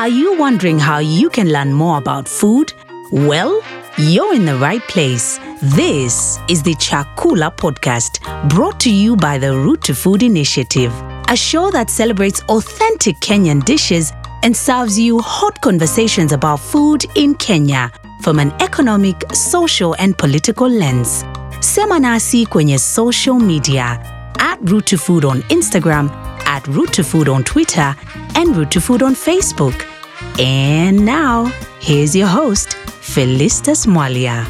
Are you wondering how you can learn more about food? Well, you're in the right place. This is the Chakula podcast brought to you by the Route to Food Initiative, a show that celebrates authentic Kenyan dishes and serves you hot conversations about food in Kenya from an economic, social, and political lens. Sema nasi kwenye social media at Route to Food on Instagram, at Route to Food on Twitter, and Route to Food on Facebook. And now, here's your host, Felistas Mwalia.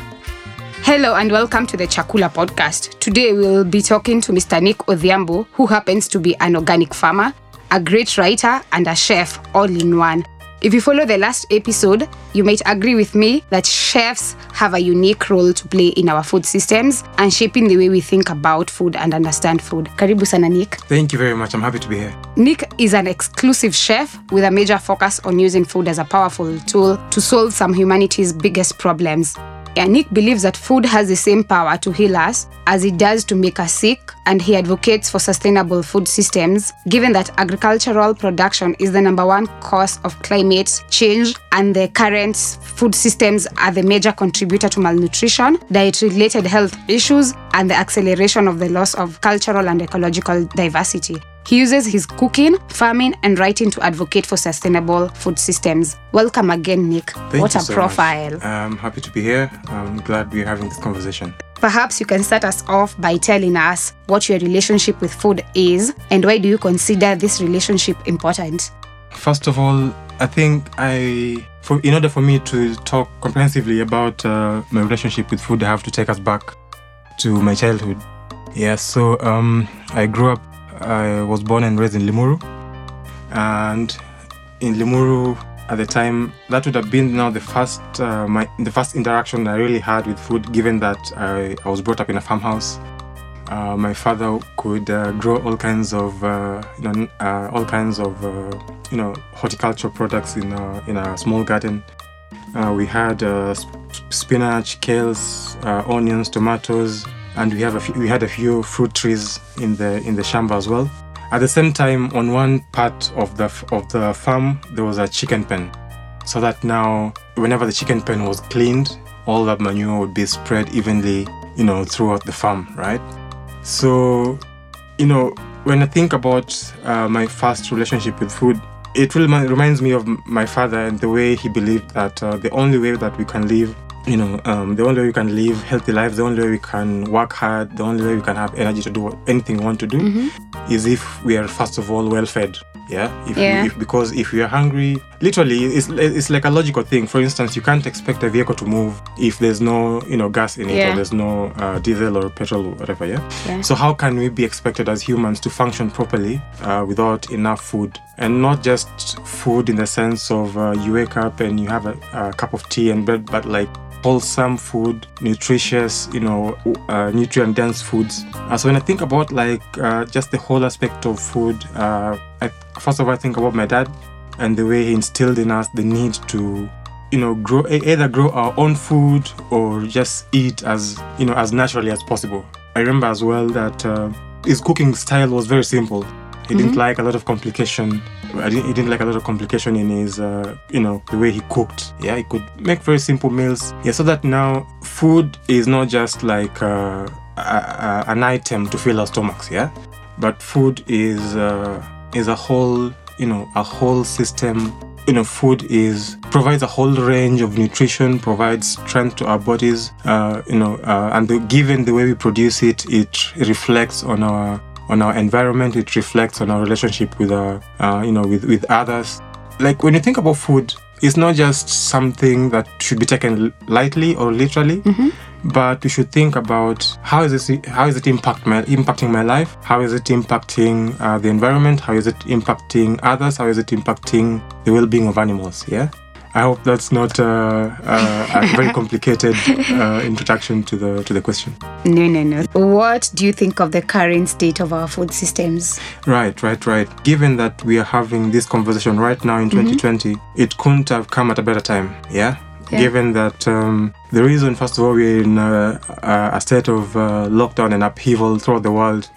Hello and welcome to the Chakula podcast. Today we'll be talking to Mr. Nick Odhiambo, who happens to be an organic farmer, a great writer, and a chef all in one. If you follow the last episode, you might agree with me that chefs have a unique role to play in our food systems and shaping the way we think about food and understand food. Karibu sana Nick. Thank you very much. I'm happy to be here. Nick is an exclusive chef with a major focus on using food as a powerful tool to solve some humanity's biggest problems. And Nick believes that food has the same power to heal us as it does to make us sick, and he advocates for sustainable food systems, given that agricultural production is the number one cause of climate change, and the current food systems are the major contributor to malnutrition, diet related health issues, and the acceleration of the loss of cultural and ecological diversity. He uses his cooking, farming, and writing to advocate for sustainable food systems. Welcome again, Nick. Thank what a so profile. Much. I'm happy to be here. I'm glad we're having this conversation. Perhaps you can start us off by telling us what your relationship with food is and why do you consider this relationship important? First of all, I think I, for in order for me to talk comprehensively about uh, my relationship with food, I have to take us back to my childhood. Yeah, so um, I grew up. I was born and raised in Limuru, and in Limuru at the time that would have been now the first uh, my the first interaction I really had with food, given that I, I was brought up in a farmhouse. Uh, my father could uh, grow all kinds of uh, you know uh, all kinds of uh, you know horticultural products in a, in a small garden. Uh, we had uh, sp- spinach, kales, uh, onions, tomatoes, and we have a few, we had a few fruit trees in the in the shamba as well. At the same time, on one part of the of the farm, there was a chicken pen, so that now whenever the chicken pen was cleaned, all that manure would be spread evenly, you know, throughout the farm, right? So, you know, when I think about uh, my first relationship with food, it really reminds me of my father and the way he believed that uh, the only way that we can live, you know, um, the only way we can live healthy lives, the only way we can work hard, the only way we can have energy to do anything we want to do, is if we are first of all well fed. Yeah, if, Yeah. if because if we are hungry, literally, it's it's like a logical thing. For instance, you can't expect a vehicle to move if there's no you know gas in it Yeah. or there's no uh, diesel or petrol or whatever. Yeah? Yeah. So how can we be expected as humans to function properly uh, without enough food, and not just food in the sense of uh, you wake up and you have a, a cup of tea and bread, but like wholesome food, nutritious, you know, uh, nutrient dense foods. Uh, so when I think about like uh, just the whole aspect of food, uh, I, first of all I think about my dad and the way he instilled in us the need to you know grow either grow our own food or just eat as you know as naturally as possible i remember as well that uh, his cooking style was very simple he didn't like a lot of complication. Didn't, he didn't like a lot of complication in his uh, you know the way he cooked. Yeah he could make very simple meals. Yeah so that now food is not just like uh, a, a, an item to fill our stomachs yeah? But food is uh, is a whole you know a whole system. You know food is provides a whole range of nutrition provides strength to our bodies uh, you know uh, and the, given the way we produce it it reflects on our on our environment it reflects on our relationship with our uh, you know with with others. Like when you think about food it's not just something that should be taken lightly or literally but we should think about how is this how is it impact my, impacting my life? How is it impacting uh, the environment? How is it impacting others? How is it impacting the well-being of animals? Yeah i hope that's not uh, uh, a very complicated uh, introduction to the to the question No, no, no. What do you think of the current state of our food systems? Right, right, right. Given that we are having this conversation right now in 2020, it couldn't have come at a better time. Yeah. Yeah. Given that um, the reason, first of all, we're in uh, a a state of uh, lockdown and upheaval throughout the world,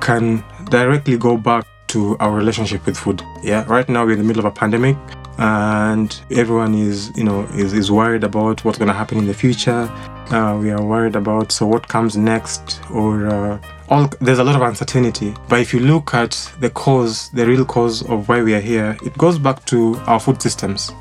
can directly go back to our relationship with food. Yeah. Right now, we're in the middle of a pandemic. And everyone is you know is, is worried about what's going to happen in the future. Uh, we are worried about so what comes next? Or uh, all there's a lot of uncertainty. But if you look at the cause the real cause of why we are here it goes back to our food systems.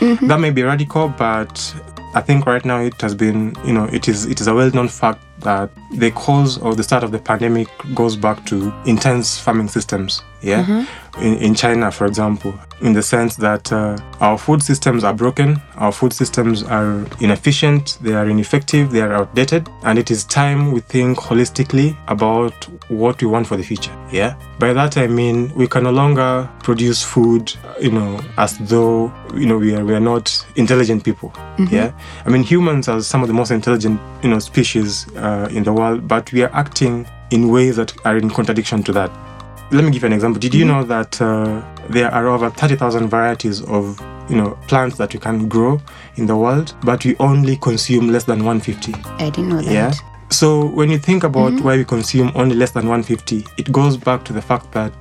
That may be radical but i think right now it has been you know it is it is a well-known fact that the cause or the start of the pandemic goes back to intense farming systems yeah? In, in china for example in the sense that uh, our food systems are broken our food systems are inefficient they are ineffective they are outdated and it is time we think holistically about what we want for the future yeah? By that i mean we can no longer produce food you know as though you know we are we are not intelligent people yeah? I mean humans are some of the most intelligent you know species uh, Uh, in the world but we are acting in ways that are in contradiction to that. Let me give you an example. Did you mm-hmm. know that uh, there are over 30000 varieties of you know plants that we can grow in the world but we only consume less than 150 I didn't know that. yeah. So when you think about mm-hmm. why we consume only less than 150, it goes back to the fact that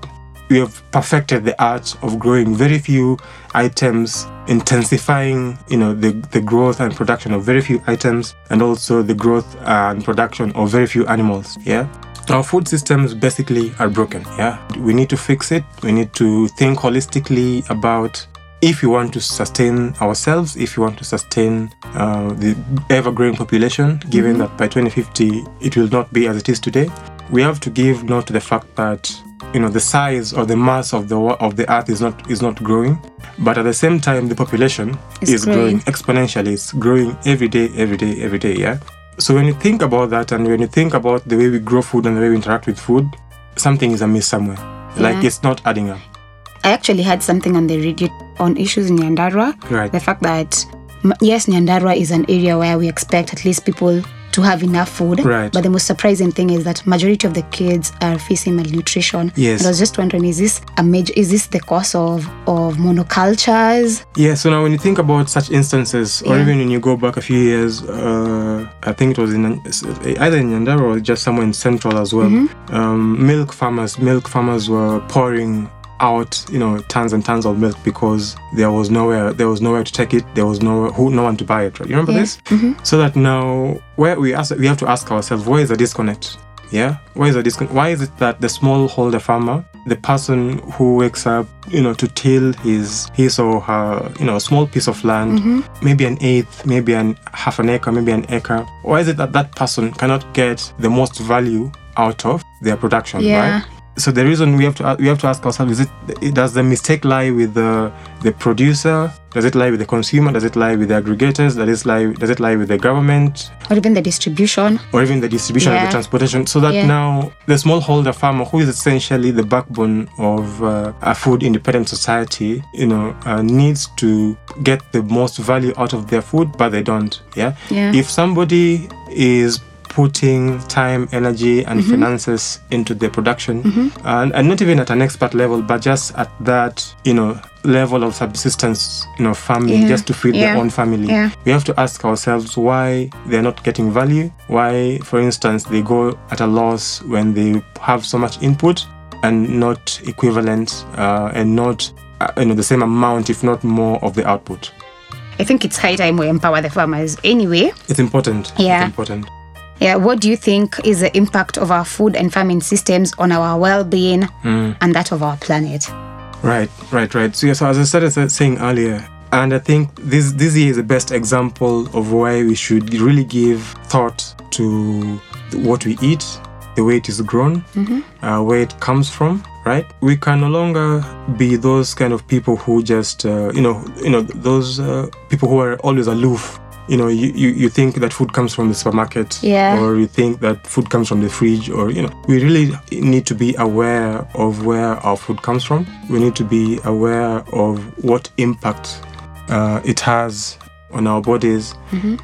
we have perfected the art of growing very few items, intensifying, you know, the, the growth and production of very few items, and also the growth and production of very few animals. Yeah. Our food systems basically are broken. Yeah. We need to fix it. We need to think holistically about if you want to sustain ourselves, if you want to sustain uh, the ever growing population, given that by 2050 it will not be as it is today, we have to give note to the fact that you know the size or the mass of the of the earth is not is not growing, but at the same time the population It's is growing growing. exponentially. It's growing every day, every day, every day. Yeah. So when you think about that, and when you think about the way we grow food and the way we interact with food, something is amiss somewhere. Like it's not adding up. I actually had something on the radio on issues in Nyandarua. Right. The fact that, yes, Nyandarua is an area where we expect at least people to have enough food. Right. But the most surprising thing is that majority of the kids are facing malnutrition. Yes. And I was just wondering, is this a major, is this the cause of, of monocultures? Yeah, so now when you think about such instances, or Yeah. even when you go back a few years, uh, I think it was in either in Nyandarua or just somewhere in Central as well. Um, milk farmers, milk farmers were pouring out, you know, tons and tons of milk because there was nowhere, there was nowhere to take it. There was no who, no one to buy it. Right? You remember Yeah. this? Mm-hmm. So that now, where we ask, we have to ask ourselves, where is the disconnect? Yeah, why is the disconnect? Why is it that the smallholder farmer, the person who wakes up, you know, to till his his or her, you know, small piece of land, mm-hmm. maybe an eighth, maybe an half an acre, maybe an acre, why is it that that person cannot get the most value out of their production, Yeah. right? So the reason we have to we have to ask ourselves is it does the mistake lie with the the producer? Does it lie with the consumer? Does it lie with the aggregators? Does it lie does it lie with the government? Or even the distribution? or even the distribution and Yeah. the transportation so that Yeah. now the smallholder farmer who is essentially the backbone of uh, a food independent society you know uh, needs to get the most value out of their food but they don't yeah, Yeah. if somebody is putting time energy and finances into the production and, and not even at an expert level but just at that you know level of subsistence you know farming Yeah. just to feed Yeah. their own family Yeah. we have to ask ourselves why they're not getting value why for instance they go at a loss when they have so much input and not equivalent uh, and not uh, you know the same amount if not more of the output I think it's high time we empower the farmers. Anyway, it's important Yeah. it's important yeah, what do you think is the impact of our food and farming systems on our well-being Hmm. and that of our planet? Right, right, right. So, yeah, so as I started saying earlier, and I think this this year is the best example of why we should really give thought to what we eat, the way it is grown, uh, where it comes from. Right, we can no longer be those kind of people who just, uh, you know, you know, those uh, people who are always aloof. You know, you, you, you think that food comes from the supermarket, Yeah. or you think that food comes from the fridge, or you know, we really need to be aware of where our food comes from. We need to be aware of what impact uh, it has on our bodies,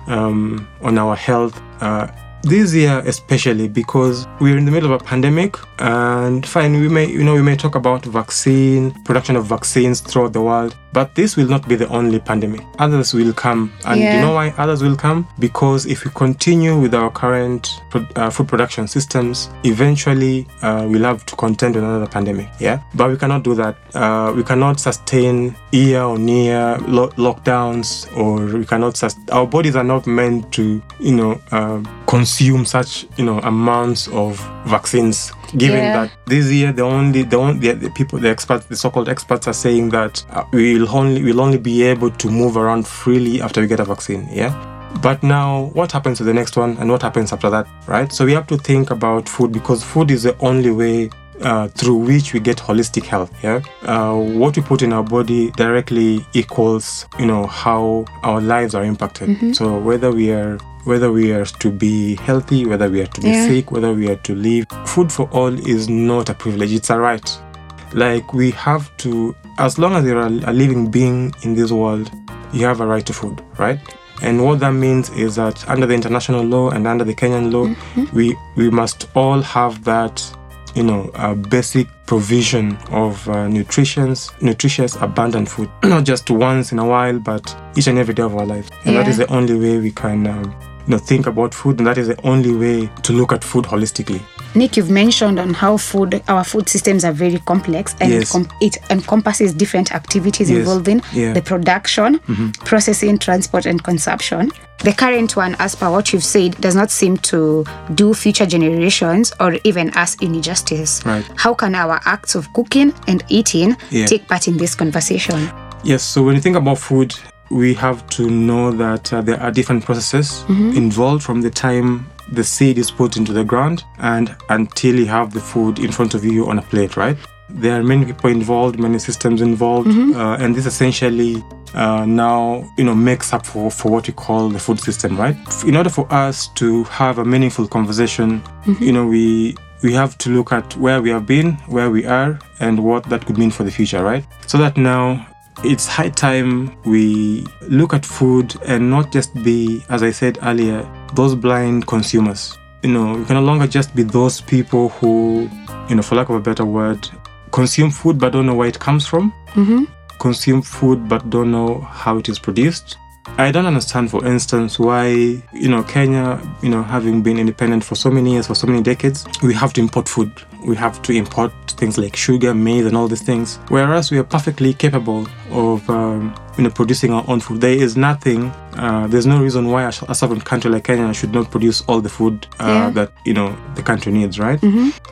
um, on our health. Uh, this year, especially because we're in the middle of a pandemic, and fine, we may, you know, we may talk about vaccine production of vaccines throughout the world, But this will not be the only pandemic. Others will come. And Yeah. you know why others will come? Because if we continue with our current pro- uh, food production systems, eventually uh, we'll have to contend with another pandemic. Yeah. But we cannot do that. Uh, we cannot sustain year on year lo- lockdowns, or we cannot. Sus- our bodies are not meant to, you know, um consume such, you know, amounts of vaccines. Given Yeah. that. This year the only the only the, the people the experts the so-called experts are saying that uh, we'll only we'll only be able to move around freely after we get a vaccine yeah? But now what happens to the next one and what happens after that right? So we have to think about food because food is the only way uh, through which we get holistic health yeah? Uh, what we put in our body directly equals you know how our lives are impacted. So whether we are whether we are to be healthy whether we are to be Yeah. sick whether we are to live food for all is not a privilege it's a right like we have to as long as you're a, a living being in this world you have a right to food right and what that means is that under the international law and under the kenyan law we we must all have that you know a basic provision of uh, nutritious nutritious abundant food not just once in a while but each and every day of our life. and that Yeah. is the only way we can um, you know think about food and that is the only way to look at food holistically Nick, you've mentioned on how food, our food systems are very complex, and Yes. com- it encompasses different activities Yes. involving Yeah. the production, mm-hmm. processing, transport, and consumption. The current one, as per what you've said, does not seem to do future generations or even us any justice. Right. How can our acts of cooking and eating Yeah. take part in this conversation? Yes, so when you think about food, we have to know that uh, there are different processes involved from the time the seed is put into the ground and until you have the food in front of you on a plate, right? There are many people involved, many systems involved, uh, and this essentially uh, now you know makes up for, for what we call the food system, right? In order for us to have a meaningful conversation, you know, we we have to look at where we have been, where we are, and what that could mean for the future, right? So that now it's high time we look at food and not just be, as I said earlier, those blind consumers. You know, we can no longer just be those people who, you know, for lack of a better word, consume food but don't know where it comes from, mm-hmm. consume food but don't know how it is produced. I don't understand, for instance, why, you know, Kenya, you know, having been independent for so many years, for so many decades, we have to import food. We have to import things like sugar, maize, and all these things. Whereas we are perfectly capable of, um, you know, producing our own food. There is nothing, uh, there's no reason why a, sovereign country like Kenya should not produce all the food uh, Yeah. that, you know, the country needs, right?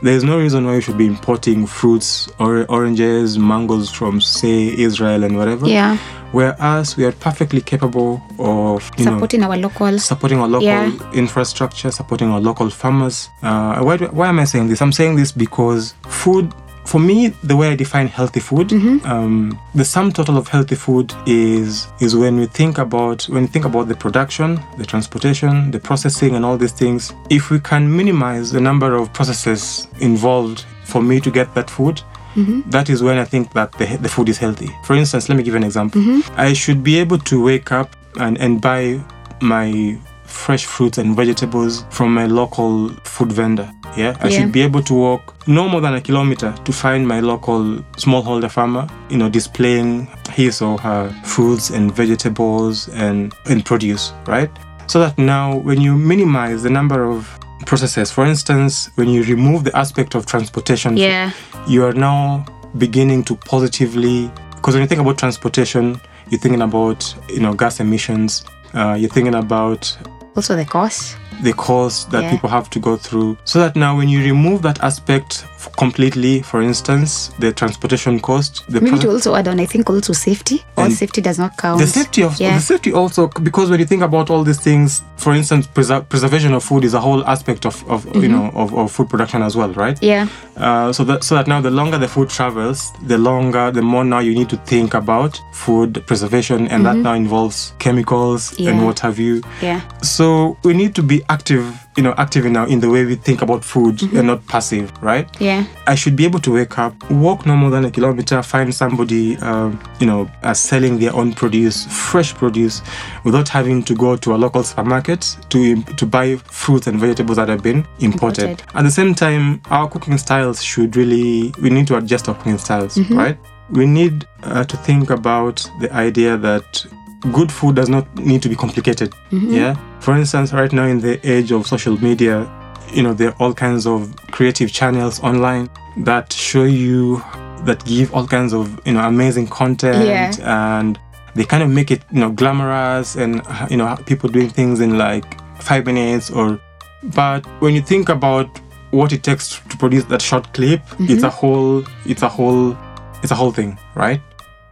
There's no reason why you should be importing fruits or oranges, mangoes from, say, Israel and whatever. Yeah. Whereas we are perfectly capable of you know, Supporting our locals. supporting our local Yeah. infrastructure, supporting our local farmers. Uh, why, do, why am I saying this? I'm saying this because food, for me, the way I define healthy food, mm-hmm. um, the sum total of healthy food is is when we think about when we think about the production, the transportation, the processing, and all these things. If we can minimize the number of processes involved for me to get that food, mm-hmm. that is when I think that the, the food is healthy. For instance, let me give you an example. Mm-hmm. I should be able to wake up and, and buy my fresh fruits and vegetables from my local food vendor. Yeah, I Yeah. should be able to walk no more than a kilometer to find my local smallholder farmer, you know, displaying his or her fruits and vegetables and, and produce, right? So that now when you minimize the number of processes, for instance, when you remove the aspect of transportation Yeah. you are now beginning to positively because when you think about transportation you're thinking about you know gas emissions uh, you're thinking about Also the cost. The cost that Yeah. people have to go through so that now when you remove that aspect completely for instance the transportation cost the Maybe to also add on, I think also safety. All safety does not count. the safety of Yeah. the safety also because when you think about all these things for instance preser- preservation of food is a whole aspect of, of you Mm-hmm. know of, of food production as well right Yeah. Uh, so that so that now the longer the food travels, the longer, the more now you need to think about food preservation, and that now involves chemicals Yeah. and what have you. Yeah. So we need to be active, you know, active in our in the way we think about food and not passive, right? Yeah. I should be able to wake up, walk no more than a kilometer, find somebody, um, you know, uh, selling their own produce, fresh produce, without having to go to a local supermarket to to buy fruits and vegetables that have been imported. Imported. At the same time, our cooking styles should really we need to adjust our cooking styles, right? we need uh, to think about the idea that good food does not need to be complicated. Mm-hmm. Yeah. For instance, right now in the age of social media, you know, there are all kinds of creative channels online that show you that give all kinds of you know amazing content Yeah. and they kind of make it you know glamorous and you know people doing things in like five minutes or but when you think about what it takes to produce that short clip mm-hmm. it's a whole it's a whole it's a whole thing right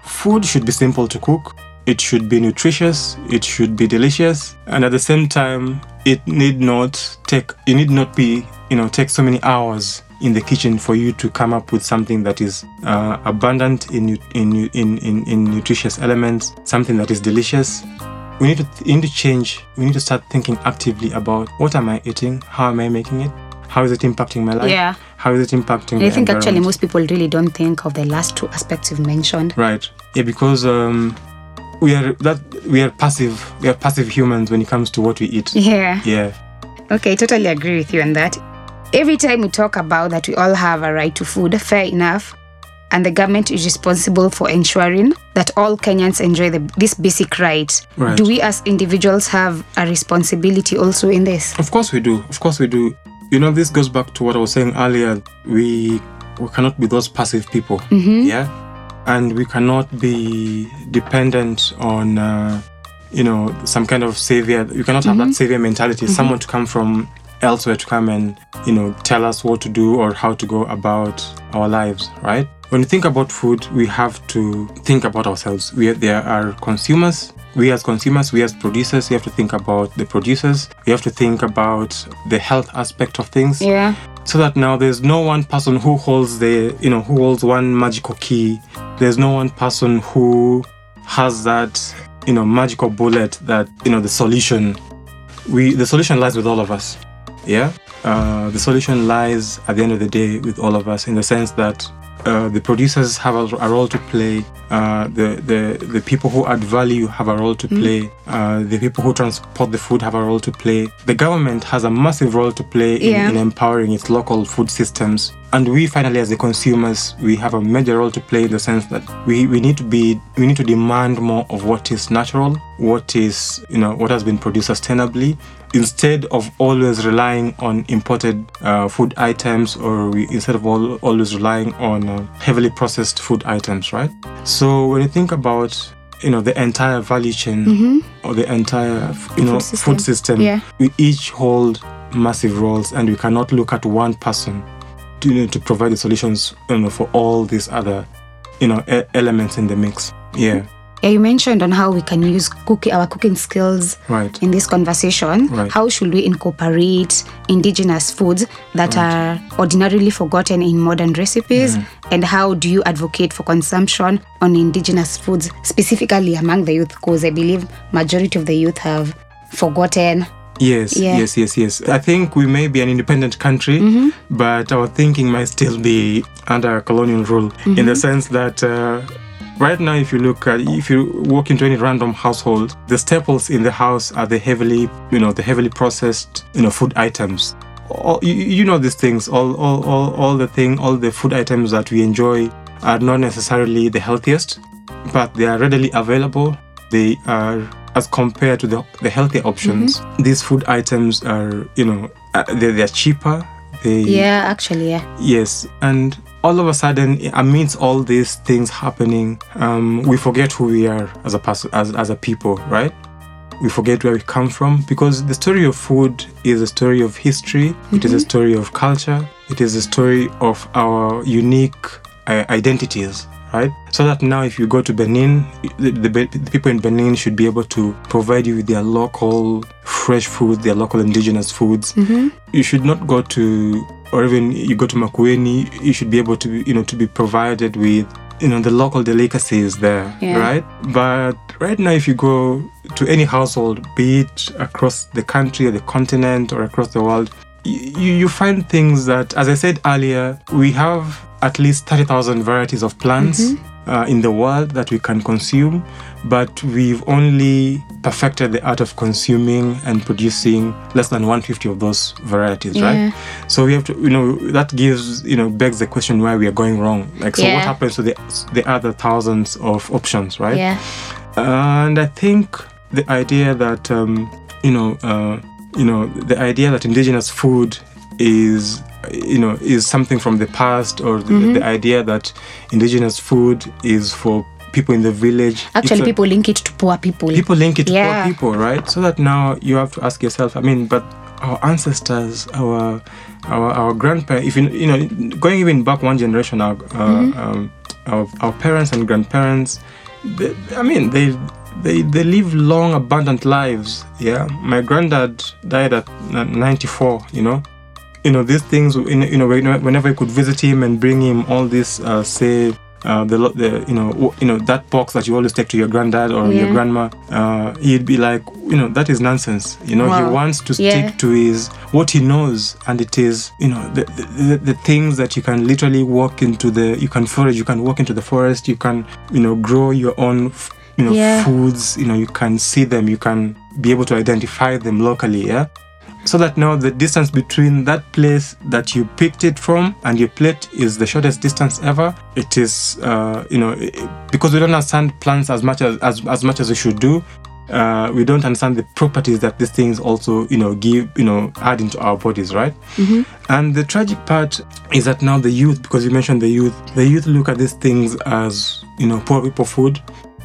food should be simple to cook it should be nutritious it should be delicious and at the same time it need not take you need not be you know take so many hours in the kitchen for you to come up with something that is uh, abundant in, in, in, in, in nutritious elements something that is delicious we need to we need to change we need to start thinking actively about what am i eating how am i making it how is it impacting my life Yeah. how is it impacting And I think actually most people really don't think of the last two aspects you've mentioned. Right. Yeah, because um, we are that we are passive. We are passive humans when it comes to what we eat. Yeah. Yeah. Okay, totally agree with you on that. Every time we talk about that we all have a right to food, fair enough, and the government is responsible for ensuring that all Kenyans enjoy the, this basic right. Right. Do we as individuals have a responsibility also in this? Of course we do. Of course we do. You know, this goes back to what I was saying earlier. We we cannot be those passive people. Mm-hmm. Yeah. And we cannot be dependent on, uh, you know, some kind of savior. You cannot have that savior mentality. Someone to come from elsewhere to come and, you know, tell us what to do or how to go about our lives, right? When you think about food, we have to think about ourselves. We are, there are consumers. We as consumers, we as producers, we have to think about the producers. We have to think about the health aspect of things Yeah. So that now there's no one person who holds the you know who holds one magical key. There's no one person who has that you know magical bullet that you know the solution we the solution lies with all of us. Yeah? Uh, the solution lies at the end of the day with all of us in the sense that uh, the producers have a, a role to play. Uh, the, the the people who add value have a role to play. Uh, the people who transport the food have a role to play. The government has a massive role to play in, Yeah. in empowering its local food systems. And we finally, as the consumers, we have a major role to play in the sense that we, we need to be we need to demand more of what is natural, what is you know what has been produced sustainably, instead of always relying on imported uh, food items or we, instead of all, always relying on uh, heavily processed food items right so when you think about you know the entire value chain or the entire you know Food food system. system, Yeah. we each hold massive roles and we cannot look at one person to, you know, to provide the solutions you know for all these other you know e- elements in the mix yeah Yeah, you mentioned on how we can use cooking, our cooking skills right in this conversation. Right. How should we incorporate indigenous foods that are ordinarily forgotten in modern recipes? Mm-hmm. And how do you advocate for consumption on indigenous foods, specifically among the youth? Because I believe majority of the youth have forgotten. Yes, Yeah. yes, yes, yes. I think we may be an independent country, but our thinking might still be under colonial rule in the sense that uh, right now, if you look at, if you walk into any random household, the staples in the house are the heavily, you know, the heavily processed, you know, food items. All, you, you know these things. All, all, all, all the thing, all the food items that we enjoy are not necessarily the healthiest, but they are readily available. They are as compared to the, the healthy options. These food items are, you know, uh, they're, they're cheaper. They Yeah, actually, yeah. Yes, and all of a sudden, amidst all these things happening, um, we forget who we are as a person, as, as a people, right? We forget where we come from because the story of food is a story of history. It is a story of culture. It is a story of our unique uh, identities, right? So that now, if you go to Benin, the, the, the people in Benin should be able to provide you with their local fresh food, their local indigenous foods. Mm-hmm. You should not go to, or even you go to Makueni, you should be able to, you know, to be provided with, you know, the local delicacies there, Yeah. right? But right now, if you go to any household, be it across the country or the continent or across the world, you, you find things that, as I said earlier, we have at least 30,000 varieties of plants. uh, in the world that we can consume, but we've only perfected the art of consuming and producing less than 150 of those varieties, Yeah. right? So we have to, you know, that gives, you know, begs the question why we are going wrong. Like, so Yeah. what happens to the the other thousands of options, right? Yeah. and I think the idea that um, you know, uh, you know, the idea that indigenous food is you know is something from the past, or the, Mm-hmm. the idea that indigenous food is for people in the village. Actually, a- people link it to poor people. people link it to Yeah. poor people, right? So that now you have to ask yourself. I mean, but our ancestors, our our, our grandparents, if you you know, going even back one generation, our uh, um, our, our parents and grandparents, they, I mean, they. They, they live long, abundant lives. Yeah, my granddad died at 94. You know, you know these things. You know, you know, when- whenever I could visit him and bring him all this, uh, say, uh, the, the you know w- you know that box that you always take to your granddad or your grandma, uh, he'd be like, you know, that is nonsense. You know, he wants to stick Yeah. to his what he knows, and it is you know the, the the things that you can literally walk into the you can forage, you can walk into the forest, you can you know grow your own. f- You know, Yeah. foods. You know, you can see them. You can be able to identify them locally. Yeah so that now the distance between that place that you picked it from and your plate is the shortest distance ever. It is uh, you know because we don't understand plants as much as as, as much as we should do uh, we don't understand the properties that these things also you know give you know add into our bodies right? And the tragic part is that now the youth because you mentioned the youth the youth look at these things as you know poor people food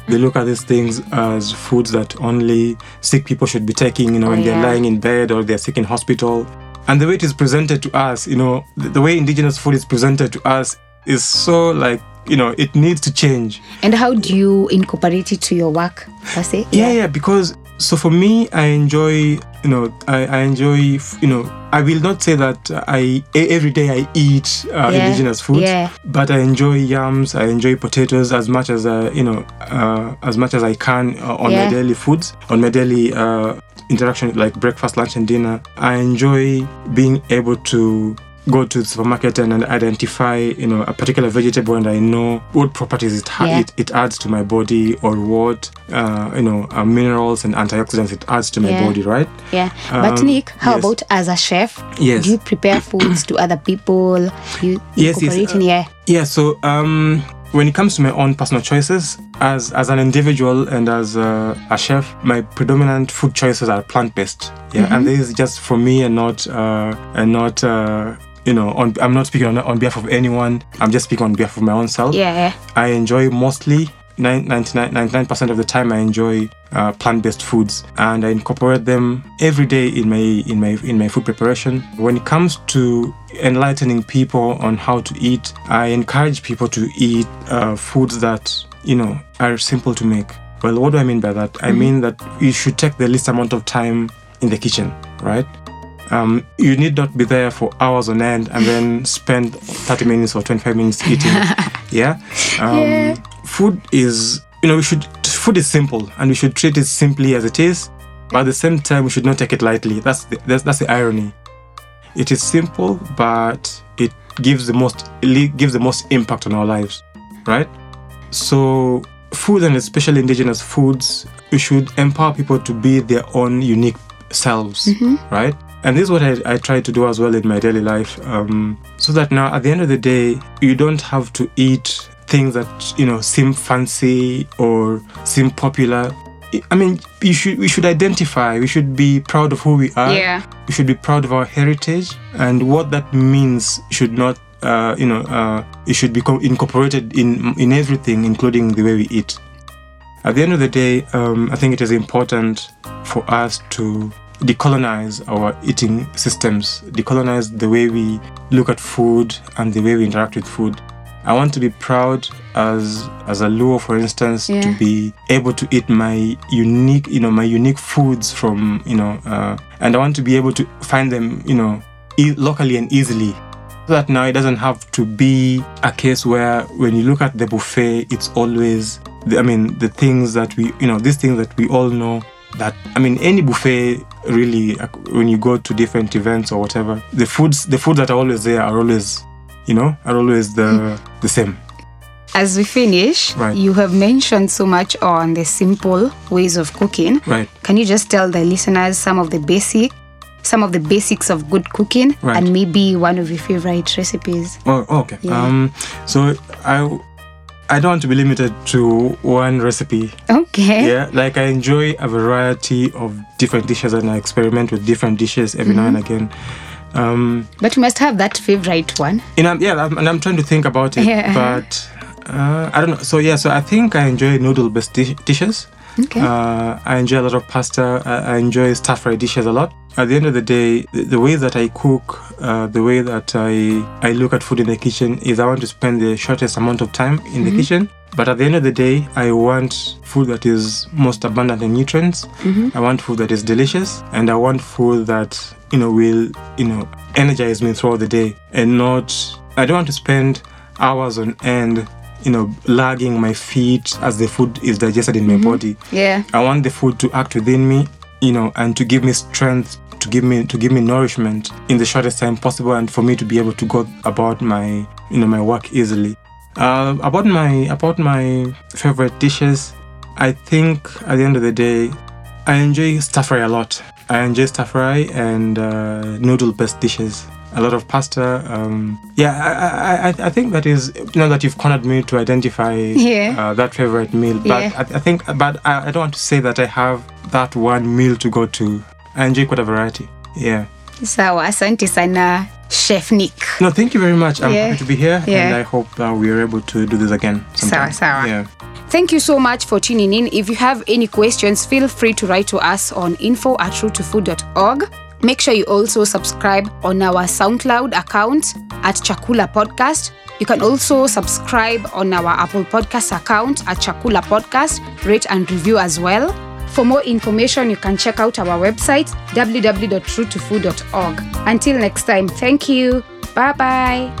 they look at these things as foods that only sick people should be taking, you know, Oh, when they're lying in bed or they're sick in hospital. And the way it is presented to us, you know, the, the way indigenous food is presented to us is so like, you know, it needs to change. And how do you incorporate it to your work, per se? Yeah, yeah, because so for me, I enjoy, you know, I, I enjoy, you know, I will not say that i every day I eat uh, Yeah, indigenous food yeah. but I enjoy yams, I enjoy potatoes as much as uh, you know, uh, as much as I can uh, on Yeah. my daily foods, on my daily uh, interaction like breakfast, lunch, and dinner. I enjoy being able to go to the supermarket and, and identify you know a particular vegetable and I know what properties it, ha- Yeah. it it adds to my body or what uh, you know uh, minerals and antioxidants it adds to my Yeah. body right Yeah. But Um, Nick, how yes. about as a chef? Yes. Do you prepare foods to other people? You Yes, yes, uh, yeah. Yeah, so um, when it comes to my own personal choices, as as an individual and as a, a chef, my predominant food choices are plant based. Yeah, and this is just for me and not uh, and not uh, you know on, I'm not speaking on, on behalf of anyone. I'm just speaking on behalf of my own self. Yeah. I enjoy mostly 99 percent of the time I enjoy uh, plant-based foods and I incorporate them every day in my in my in my food preparation. When it comes to enlightening people on how to eat, I encourage people to eat uh, foods that you know are simple to make. Well, what do I mean by that? I mean that you should take the least amount of time in the kitchen, right? Um, you need not be there for hours on end and then spend 30 minutes or 25 minutes eating. yeah? Um, Food is, you know, we should, food is simple and we should treat it simply as it is, but at the same time, we should not take it lightly. That's the, that's, that's the irony. It is simple, but it gives the most, it gives the most impact on our lives, right? So, food and especially indigenous foods, we should empower people to be their own unique selves, right? And this is what I, I try to do as well in my daily life. Um, so that now at the end of the day, you don't have to eat things that, you know, seem fancy or seem popular. I- mean, you should we should identify. We should be proud of who we are. Yeah. We should be proud of our heritage and what that means should not, uh, you know, uh, it should be co- incorporated in in everything, including the way we eat. At the end of the day, um, I think it is important for us to decolonize our eating systems, decolonize the way we look at food and the way we interact with food. I want to be proud as as a Luo, for instance, Yeah. to be able to eat my unique, you know, my unique foods from, you know, uh, and I want to be able to find them, you know, e- locally and easily. So that now it doesn't have to be a case where when you look at the buffet, it's always, the, I mean, the things that we, you know, these things that we all know that, I mean, any buffet really, when you go to different events or whatever, the foods, the foods that are always there are always, you know, are always the the same. as we finish, Right. you have mentioned so much on the simple ways of cooking. Right. Can you just tell the listeners some of the basic, some of the basics of good cooking, Right. and maybe one of your favorite recipes? Oh, okay. Yeah. Um, so I, I don't want to be limited to one recipe. Okay. Yeah, like I enjoy a variety of different dishes and I experiment with different dishes every now and again. Um, But you must have that favorite one. you know, yeah, I'm, and I'm trying to think about it, Yeah. but uh, I don't know. So yeah, so I think I enjoy noodle-based dish- dishes. Okay. Uh, I enjoy a lot of pasta. I, I enjoy stir fry dishes a lot. At the end of the day, the, the way that I cook, uh, the way that I I look at food in the kitchen is I want to spend the shortest amount of time in the kitchen. But at the end of the day, I want food that is most abundant in nutrients. I want food that is delicious, and I want food that you know will you know energize me throughout the day, and not. I don't want to spend hours on end you know, lagging my feet as the food is digested in my body. Yeah. I want the food to act within me, you know, and to give me strength, to give me to give me nourishment in the shortest time possible, and for me to be able to go about my, you know, my work easily. Uh, about my about my favorite dishes, I think at the end of the day, I enjoy stir fry a lot. I enjoy stir fry and uh, noodle-based dishes. A lot of pasta. Um, yeah, I, I, I, think that is you know that you've cornered me to identify Yeah. uh, that favorite meal. But Yeah. I, I think, but I, I don't want to say that I have that one meal to go to. I enjoy quite a variety. Yeah. Sawa, asante sana, Chef Nick. No, thank you very much. I'm Yeah. happy to be here, Yeah. and I hope uh, we are able to do this again. sometime. Sawa, sawa. Yeah. Thank you so much for tuning in. If you have any questions, feel free to write to us on info at routetofood.org. Make sure you also subscribe on our SoundCloud account at Chakula Podcast. You can also subscribe on our Apple Podcast account at Chakula Podcast, rate and review as well. For more information, you can check out our website www.routetofood.org. Until next time, thank you. Bye bye.